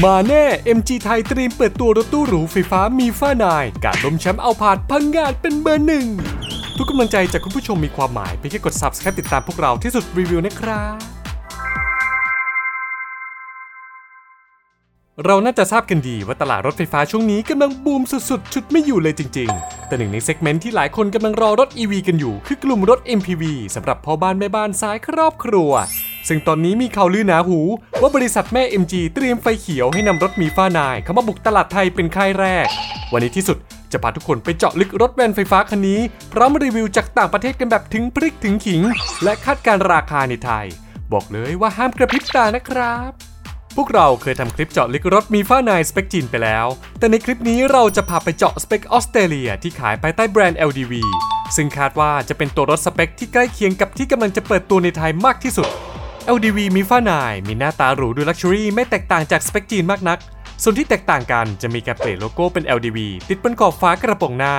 มาแน่ MG ไทยเตรียมเปิดตัวรถตู้หรูไฟฟ้ามีฟ้านาย การล้มแชมป์เอาผาดพังงานเป็นเบอร์หนึ่ง ทุกกำลังใจจากคุณผู้ชมมีความหมายเพียงแค่กด subscribe ติดตามพวกเราที่สุดรีวิวนะครับ เราน่าจะทราบกันดีว่าตลาดรถไฟฟ้าช่วงนี้กำลังบูมสุดๆ ชุดไม่อยู่เลยจริง ๆ แต่หนึ่งในเซกเมนต์ที่หลายคนกำลังรอรถ EV กันอยู่ คือกลุ่มรถ MPV สำหรับพ่อบ้านแม่บ้านสายครอบครัว ซึ่งตอนนี้มีข่าวลือหนาหู ว่าบริษัทแม่ MG เตรียมไฟเขียวให้นำรถมีฟ้านาย เข้ามาบุกตลาดไทยเป็นค่ายแรก วันนี้ที่สุดจะพาทุกคนไปเจาะลึกรถแวนไฟฟ้าคันนี้พร้อมรีวิวจากต่างประเทศกันแบบถึงพริกถึงขิง และคาดการราคาในไทย บอกเลยว่าห้ามกระพริบตานะครับ พวกเราเคยทำคลิปเจาะลึกรถมีฟ้านายสเปคจีนไปแล้ว แต่ในคลิปนี้เราจะพาไปเจาะสเปคออสเตรเลียที่ขายภายใต้แบรนด์ LDV ซึ่งคาดว่าจะเป็นตัวรถสเปคที่ใกล้เคียงกับที่กำลังจะเปิดตัวในไทยมากที่สุด LDV MIFA 9 มีหน้าตาหรูดู luxury ไม่แตกต่างจากสเปคจีนมากนัก ส่วนที่แตกต่างกันจะมีการเปลี่ยนโลโก้เป็น LDV ติดบนขอบฝากระโปรงหน้า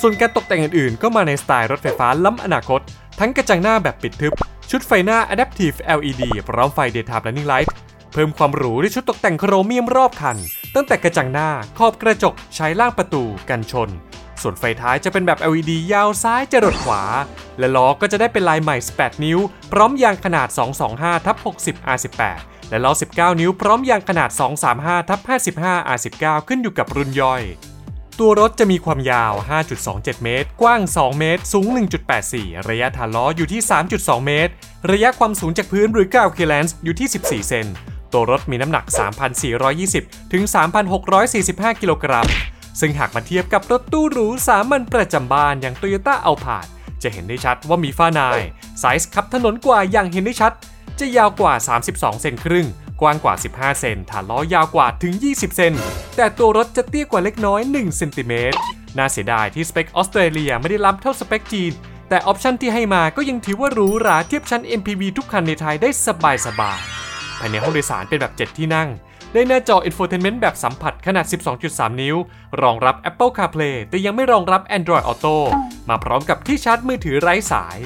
ส่วนการตกแต่งอื่นๆ ก็มาในสไตล์รถไฟฟ้าล้ำอนาคต ทั้งกระจังหน้าแบบปิดทึบ ชุดไฟหน้า Adaptive LED พร้อมไฟ Daytime Running Light เพิ่มความหรูด้วยชุดตกแต่งโครเมียมรอบคัน ตั้งแต่กระจังหน้าขอบกระจกใช้ล่างประตูกันชน ส่วนไฟท้ายจะเป็นแบบ LED ยาวซ้ายจรดขวา และล้อก็จะได้เป็นลายใหม่ 18 นิ้ว พร้อมยางขนาด 225ทับ60 R18 และล้อ 19 นิ้ว พร้อมยางขนาด 235ทับ55 R19 ขึ้นอยู่กับรุ่นย่อยตัวรถจะมีความยาว 5.27 เมตร กว้าง 2 เมตร สูง 1.84 ระยะฐานล้ออยู่ที่ 3.2 เมตร ระยะความสูงจากพื้นหรือ 9 k l a n s อยู่ที่ 14 เซน ตัวรถมีน้ำหนัก 3,420 ถึง 3,645 กิโลกรัม ซึ่งหากมาเทียบกับรถตู้หรูสามัญประจำบ้านอย่าง Toyota a l p a r d จะเห็นได้ชัดว่า MIFA 9 ไซส์คับถนนกว่าอย่างเห็นได้ชัด จะยาวกว่า 32 เซนครึ่ง กว้างกว่า 15 เซนฐานล้อยาวกว่าถึง 20 เซน แต่ตัวรถจะเตี้ยกว่าเล็กน้อย 1 เซนติเมตร น่าเสียดายที่สเปคออสเตรเลียไม่ได้ล้ำเท่าสเปคจีน แต่ออปชันที่ให้มาก็ยังถือว่าหรูหราเทียบชั้น MPV ทุกคันในไทยได้สบายสบายๆ ภายในห้องโดยสารเป็นแบบ 7 ที่นั่ง ได้หน้าจอ Infotainment แบบสัมผัสขนาด 12.3 นิ้ว รองรับ Apple CarPlay แต่ยังไม่รองรับ Android Auto มาพร้อมกับที่ชาร์จมือถือไร้สาย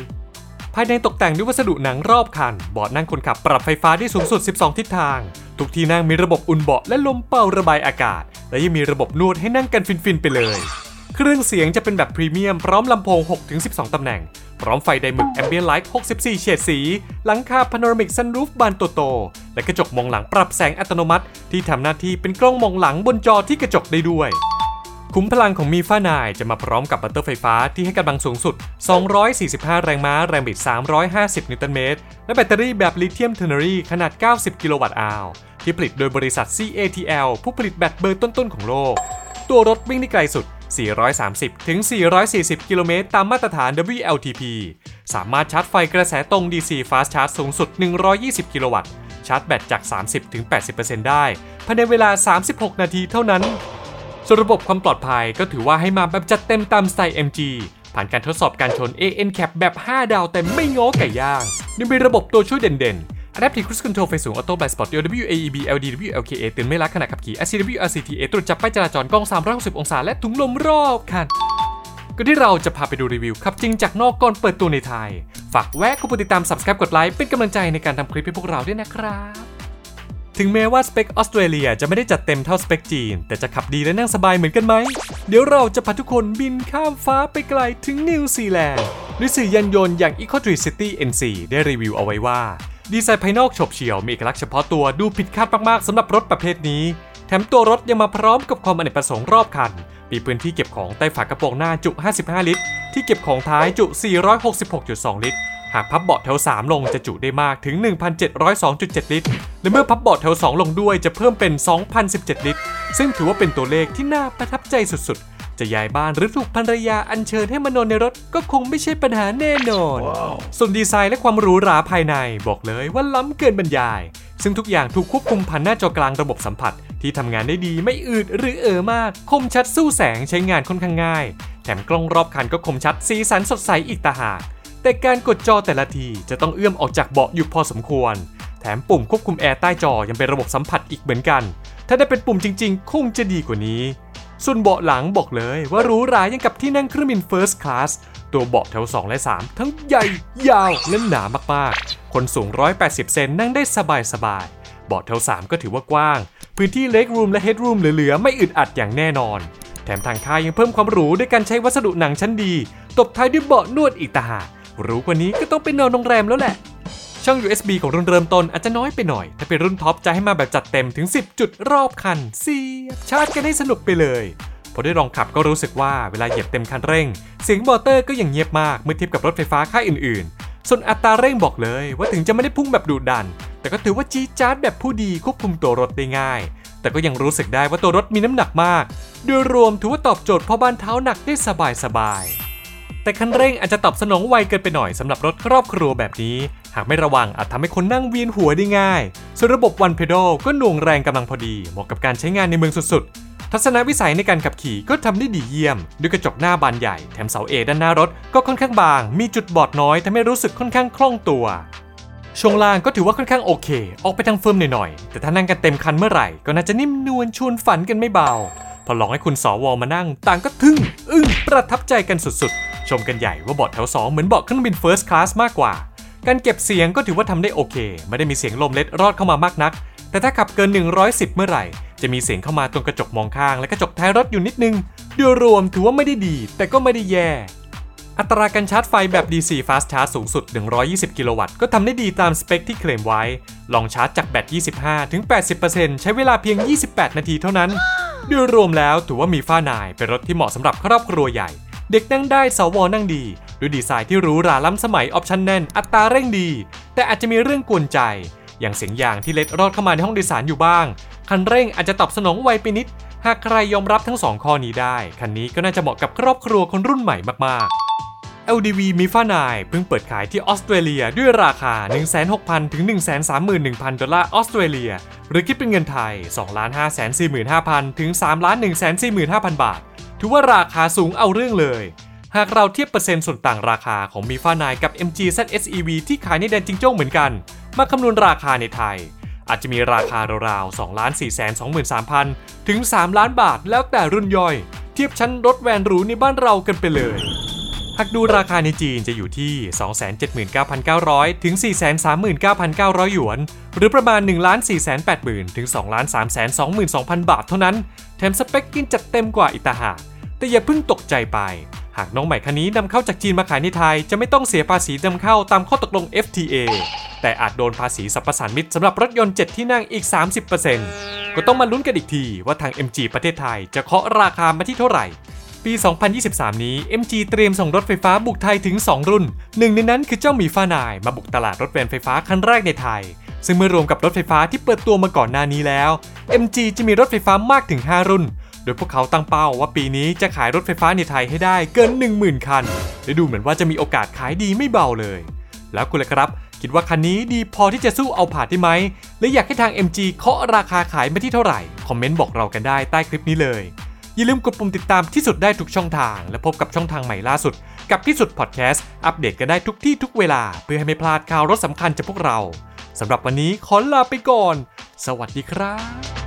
ภายในตกแต่งด้วยวัสดุหนังรอบคันเบาะนั่งคนขับปรับไฟฟ้าได้สูงสุด 12 ทิศทาง ทุกที่นั่งมีระบบอุ่นเบาะและลมเป่าระบายอากาศ และยังมีระบบนวดให้นั่งกันฟินๆไปเลย เครื่องเสียงจะเป็นแบบพรีเมียมพร้อมลำโพง 6-12 ตำแหน่ง พร้อมไฟ Dynamic Ambient Light 64 เฉดสี หลังคา Panoramic Sunroof บานโตๆและกระจกมองหลังปรับแสงอัตโนมัติ ที่ทำหน้าที่เป็นกล้องมองหลังบนจอที่กระจกได้ด้วยขุมพลังของ MIFA 9 จะมาพร้อมกับมอเตอร์ไฟฟ้าที่ให้กำลังสูงสุด 245 แรงม้า แรงบิด 350 นิวตันเมตร และแบตเตอรี่แบบลิเธียม ternary ขนาด 90 กิโลวัตต์อาวที่ผลิตโดยบริษัท CATL ผู้ผลิตแบตเบอร์ต้นๆของโลก ตัวรถวิ่งได้ไกลสุด 430 ถึง 440 กิโลเมตรตามมาตรฐาน WLTP สามารถชาร์จไฟกระแสตรง DC Fast Charge สูงสุด 120 กิโลวัตต์ ชาร์จแบตจาก 30 ถึง 80%ได้ ภายในเวลา 36 นาทีเท่านั้นส่วนระบบความปลอดภัยก็ถือว่าให้มาแบบจัดเต็มตามสไตล์ MG ผ่านการทดสอบการชน AN Cap แบบ 5 ดาวแต่ไม่ง้อไก่ย่างยังมีระบบตัวช่วยเด่นๆ Adaptive Cruise Control ไฟสูง Auto Blind Spot DOW AEB LDW LKA เตือนไม่รักขณะขับขี่ RCW RCTA ตรวจจับป้ายจราจรกล้อง 360 องศา และถุงลมรอบคันก็ที่เราจะพาไปดูรีวิวขับจริงจากนอกก่อนเปิดตัวในไทย ฝากแวะกดติดตาม Subscribe กดไลค์เป็นกำลังใจในการทำคลิปให้พวกเราด้วยนะครับ ถึงแม้ว่าสเปคออสเตรเลียจะไม่ได้จัดเต็มเท่าสเปคจีน แต่จะขับดีและนั่งสบายเหมือนกันไหม เดี๋ยวเราจะพาทุกคนบินข้ามฟ้าไปไกลถึงนิวซีแลนด์ด้วยสื่อยานยนต์อย่าง Eco Tree City NC ได้รีวิวเอาไว้ว่า ดีไซน์ภายนอกโฉบเฉี่ยวมีเอกลักษณ์เฉพาะตัวดูผิดคาดมากๆสำหรับรถประเภทนี้ แถมตัวรถยังมาพร้อมกับความอเนกประสงค์รอบคัน มีพื้นที่เก็บของใต้ฝากระโปรงหน้าจุ 55 ลิตร ที่เก็บของท้ายจุ 466.2 ลิตร หากพับเบาะแถว 3 ลงจะจุได้มากถึง 1,702.7 ลิตร และเมื่อพับเบาะแถว 2 ลงด้วยจะเพิ่มเป็น 2,017 ลิตร ซึ่งถือว่าเป็นตัวเลขที่น่าประทับใจสุดๆ จะย้ายบ้านหรือถูกภรรยาอัญเชิญให้มานอนในรถก็คงไม่ใช่ปัญหาแน่นอนส่วนดีไซน์และความหรูหราภายในบอกเลยว่าล้ำเกินบรรยาย ซึ่งทุกอย่างถูกควบคุมผ่านหน้าจอกลางระบบสัมผัส ที่ทำงานได้ดีไม่อืดหรือเออมาก คมชัดสู้แสงใช้งานค่อนข้างง่าย แถมกล้องรอบคันก็คมชัดสีสันสดใสอีกต่างหาก แต่การกดจอแต่ละทีจะต้องเอื้อมออกจากเบาะอยู่พอสมควร แถมปุ่มควบคุมแอร์ใต้จอยังเป็นระบบสัมผัสอีกเหมือนกัน ถ้าได้เป็นปุ่มจริง ๆ คงจะดีกว่านี้ ส่วนเบาะหลังบอกเลยว่าหรูหรายังกับที่นั่งเครื่องบิน First Class ตัวเบาะแถว 2 และ 3 ทั้งใหญ่ ยาว และหนามากๆ คนสูง 180 เซนนั่งได้สบายๆ เบาะแถว 3 ก็ถือว่ากว้าง พื้นที่เล็กรูมและเฮดรูมเหลือๆ ไม่อึดอัดอย่างแน่นอน แถมทางค่ายยังเพิ่มความหรูด้วยการใช้วัสดุหนังชั้นดี ตบท้ายด้วยเบาะนวดอีกต่างหากรูกว่านี้ก็ต้องเป็นนอนโรงแรมแล้วแหละ ช่อง USB ของรุ่นเริ่มต้นอาจจะน้อยไปหน่อย ถ้าเป็นรุ่นท็อปจะให้มาแบบจัดเต็มถึง 10 จุดรอบคันเสียบชาร์จกันให้สนุกไปเลยพอได้ลองขับก็รู้สึกว่าเวลาเหยียบเต็มคันเร่ง เสียงมอเตอร์ก็ยังเงียบมากเมื่อเทียบกับรถไฟฟ้าค่ายอื่นๆ ส่วนอัตราเร่งบอกเลยว่าถึงจะไม่ได้พุ่งแบบดุดัน แต่ก็ถือว่าจี๊ดจ๊าดแบบผู้ดีควบคุมตัวรถได้ง่าย แต่ก็ยังรู้สึกได้ว่าตัวรถมีน้ำหนักมาก โดยรวมถือว่าตอบโจทย์พ่อบ้านเท้าหนักได้สบายๆ แต่คันเร่งอาจจะตอบสนองไวเกินไปหน่อยสำหรับรถครอบครัวแบบนี้ หากไม่ระวังอาจทำให้คนนั่งเวียนหัวได้ง่าย ส่วนระบบ One Pedal ก็หน่วงแรงกำลังพอดี เหมาะกับการใช้งานในเมืองสุดๆ ทัศนวิสัยในการขับขี่ก็ทำได้ดีเยี่ยม ด้วยกระจกหน้าบานใหญ่แถมเสา A ด้านหน้ารถก็ค่อนข้างบาง มีจุดบอดน้อยทำให้รู้สึกค่อนข้างคล่องตัวช่วงล่างก็ถือว่าค่อนข้างโอเค ออกไปทาง firm หน่อยๆ แต่ถ้านั่งกันเต็มคันเมื่อไหร่ ก็น่าจะนิ่มนวลชวนฝันกันไม่เบา พอลองให้คุณสว. มานั่ง ต่างก็ทึ่ง อึ้งประทับใจกันสุดๆ ชมกันใหญ่ว่าเบาะแถว 2 เหมือนเบาะเครื่องบิน first class มากกว่า การเก็บเสียงก็ถือว่าทำได้โอเค ไม่ได้มีเสียงลมเล็ดรอดเข้ามามากนัก แต่ถ้าขับเกิน 110 เมื่อไหร่ จะมีเสียงเข้ามาตรงกระจกมองข้าง และกระจกท้ายรถอยู่นิดนึงโดยรวมถือว่าไม่ได้ดี แต่ก็ไม่ได้แย่ อัตราการชาร์จไฟแบบ DC Fast Charge สูงสุด 120 กิโลวัตต์ก็ทำได้ดีตามสเปคที่เคลมไว้ ลองชาร์จจากแบต 25 ถึง 80%ใช้เวลาเพียง 28 นาทีเท่านั้นโดยรวมแล้วถือว่ามีฝ้านายเป็นรถที่เหมาะสำหรับครอบครัวใหญ่ เด็กนั่งได้สวนั่งดีด้วยดีไซน์ที่หรูหราล้ำสมัยออปชั่นแน่น อัตราเร่งดี แต่อาจจะมีเรื่องกวนใจ อย่างเสียงยางที่เล็ดรอดเข้ามาในห้องโดยสารอยู่บ้าง คันเร่งอาจจะตอบสนองไวไปนิด หากใครยอมรับทั้งสองข้อนี้ได้ คันนี้ก็น่าจะเหมาะกับครอบครัวคนรุ่นใหม่มากๆ LDV มีฟ้านายเพิ่งเปิดขายที่ออสเตรเลียด้วยราคา 160,000 ถึง 131,000 ดอลลาร์ออสเตรเลีย หรือคิดเป็นเงินไทย 2,545,000 ถึง 3,145,000 บาท ถือว่าราคาสูงเอาเรื่องเลย หากเราเทียบเปอร์เซ็นต์ส่วนต่างราคาของมีฟ้านายกับ MG ZSEV ที่ขายในแดนจิงโจ้เหมือนกัน มาคำนวณราคาในไทย อาจจะมีราคาราวๆ2 4 2 3 0 0 0 ถึง 3 ล้านบาทแล้วแต่รุ่นย่อย เทียบชั้นรถแวนหรูในบ้านเรากันไปเลย หากดูราคาในจีนจะอยู่ที่ 279,900 ถึง 439,900 หยวน หรือประมาณ 1 4 8 0 0 0 ถึง 2,322,000 บาทเท่านั้น แถมสเปคกินจัดเต็มกว่าอิตาหาก แต่อย่าเพิ่งตกใจไป หากน้องใหม่คันนี้นำเข้าจากจีนมาขายในไทย จะไม่ต้องเสียภาษีนำเข้าตามข้อตกลง FTA แต่อาจโดนภาษีสรรพสานมิตรสำหรับรถยนต์ 7 ที่นั่งอีก 30%ก็ต้องมาลุ้นกันอีกทีว่าทาง MG ประเทศไทยจะเคาะราคามาที่เท่าไหร่ ปี 2023 นี้ MG เตรียมส่งรถไฟฟ้าบุกไทยถึง 2 รุ่น หนึ่งในนั้นคือเจ้าหมีฟ้านายมาบุกตลาดรถแวนไฟฟ้าคันแรกในไทย ซึ่งเมื่อรวมกับรถไฟฟ้าที่เปิดตัวมาก่อนหน้านี้แล้ว MG จะมีรถไฟฟ้ามากถึง 5 รุ่น ดยพวกเขาตั้งเป้าว่าปีนี้จะขายรถไฟฟ้าในไทยให้ได้เกิน 10,000 คัน และดูเหมือนว่าจะมีโอกาสขายดีไม่เบาเลย แล้วคุณล่ะครับ คิดว่าคันนี้ดีพอที่จะสู้เอาผ่านได้ไหม และอยากให้ทาง MG เคาะราคาขายมาที่เท่าไหร่ คอมเมนต์บอกเรากันได้ใต้คลิปนี้เลย อย่าลืมกดปุ่มติดตามที่สุดได้ทุกช่องทาง และพบกับช่องทางใหม่ล่าสุด กับที่สุดพอดแคสต์อัปเดตกันได้ทุกที่ทุกเวลา เพื่อให้ไม่พลาดข่าวรถสำคัญจากพวกเราสำหรับวันนี้ขอลาไปก่อน สวัสดีครับ